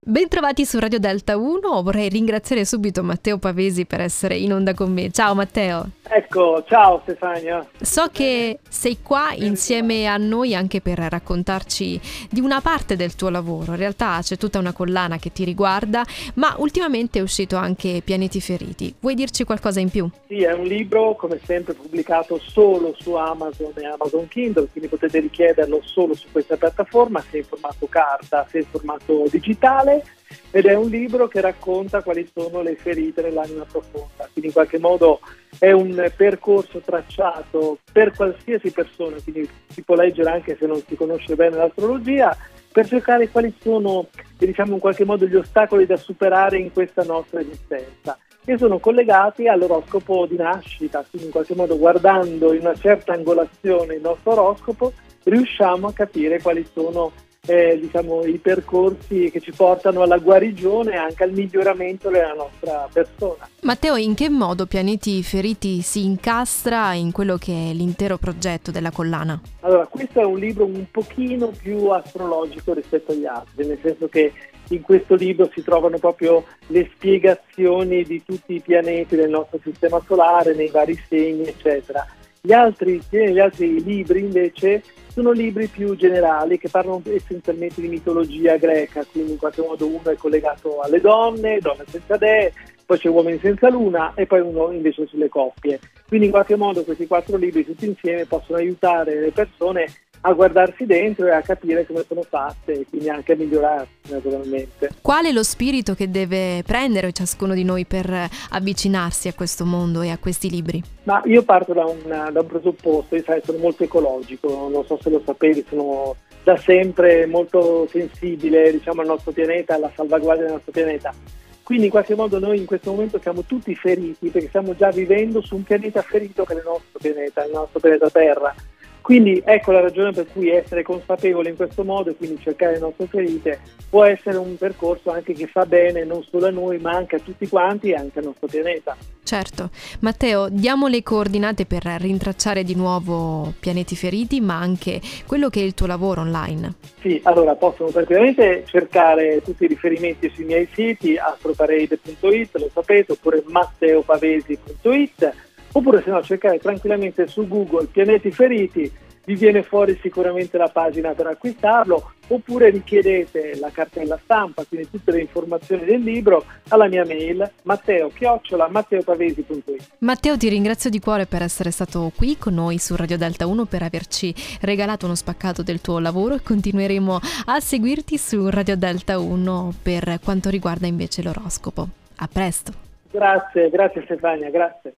Bentrovati su Radio Delta 1, vorrei ringraziare subito Matteo Pavesi per essere in onda con me. Ciao Matteo. Ecco, ciao Stefania. So che sei qua insieme a noi anche per raccontarci di una parte del tuo lavoro. In realtà c'è tutta una collana che ti riguarda, ma ultimamente è uscito anche Pianeti Feriti. Vuoi dirci qualcosa in più? Sì, è un libro come sempre pubblicato solo su Amazon e Amazon Kindle, quindi potete richiederlo solo su questa piattaforma, sia in formato carta, sia in formato digitale ed è un libro che racconta quali sono le ferite nell'anima profonda, quindi in qualche modo è un percorso tracciato per qualsiasi persona, quindi si può leggere anche se non si conosce bene l'astrologia, per cercare quali sono diciamo in qualche modo gli ostacoli da superare in questa nostra esistenza. Che sono collegati all'oroscopo di nascita, quindi in qualche modo guardando in una certa angolazione il nostro oroscopo riusciamo a capire quali sono eh, diciamo, i percorsi che ci portano alla guarigione e anche al miglioramento della nostra persona. Matteo, in che modo Pianeti Feriti si incastra in quello che è l'intero progetto della collana? Allora, questo è un libro un pochino più astrologico rispetto agli altri, nel senso che in questo libro si trovano proprio le spiegazioni di tutti i pianeti del nostro sistema solare, nei vari segni, eccetera. Gli altri, gli altri libri invece sono libri più generali che parlano essenzialmente di mitologia greca, quindi in qualche modo uno è collegato alle donne, donne senza dee, poi c'è Uomini senza luna e poi uno invece sulle coppie. Quindi in qualche modo questi quattro libri tutti insieme possono aiutare le persone a guardarsi dentro e a capire come sono fatte e quindi anche a migliorarsi naturalmente. Qual è lo spirito che deve prendere ciascuno di noi per avvicinarsi a questo mondo e a questi libri? Ma io parto da un, da un presupposto, io sai, sono molto ecologico, non so se lo sapevi, sono da sempre molto sensibile diciamo, al nostro pianeta, alla salvaguardia del nostro pianeta. Quindi in qualche modo noi in questo momento siamo tutti feriti perché stiamo già vivendo su un pianeta ferito che è il nostro pianeta, il nostro pianeta Terra quindi ecco la ragione per cui essere consapevole in questo modo e quindi cercare le nostre ferite può essere un percorso anche che fa bene non solo a noi ma anche a tutti quanti e anche al nostro pianeta. Certo. Matteo, diamo le coordinate per rintracciare di nuovo Pianeti Feriti ma anche quello che è il tuo lavoro online. Sì, allora possono tranquillamente cercare tutti i riferimenti sui miei siti astroparade.it, lo sapete, oppure matteopavesi.it oppure se no cercare tranquillamente su Google pianeti feriti vi viene fuori sicuramente la pagina per acquistarlo oppure richiedete la cartella stampa, quindi tutte le informazioni del libro alla mia mail matteo-matteopavesi.it Matteo ti ringrazio di cuore per essere stato qui con noi su Radio Delta 1 per averci regalato uno spaccato del tuo lavoro e continueremo a seguirti su Radio Delta 1 per quanto riguarda invece l'oroscopo. A presto! Grazie, grazie Stefania, grazie.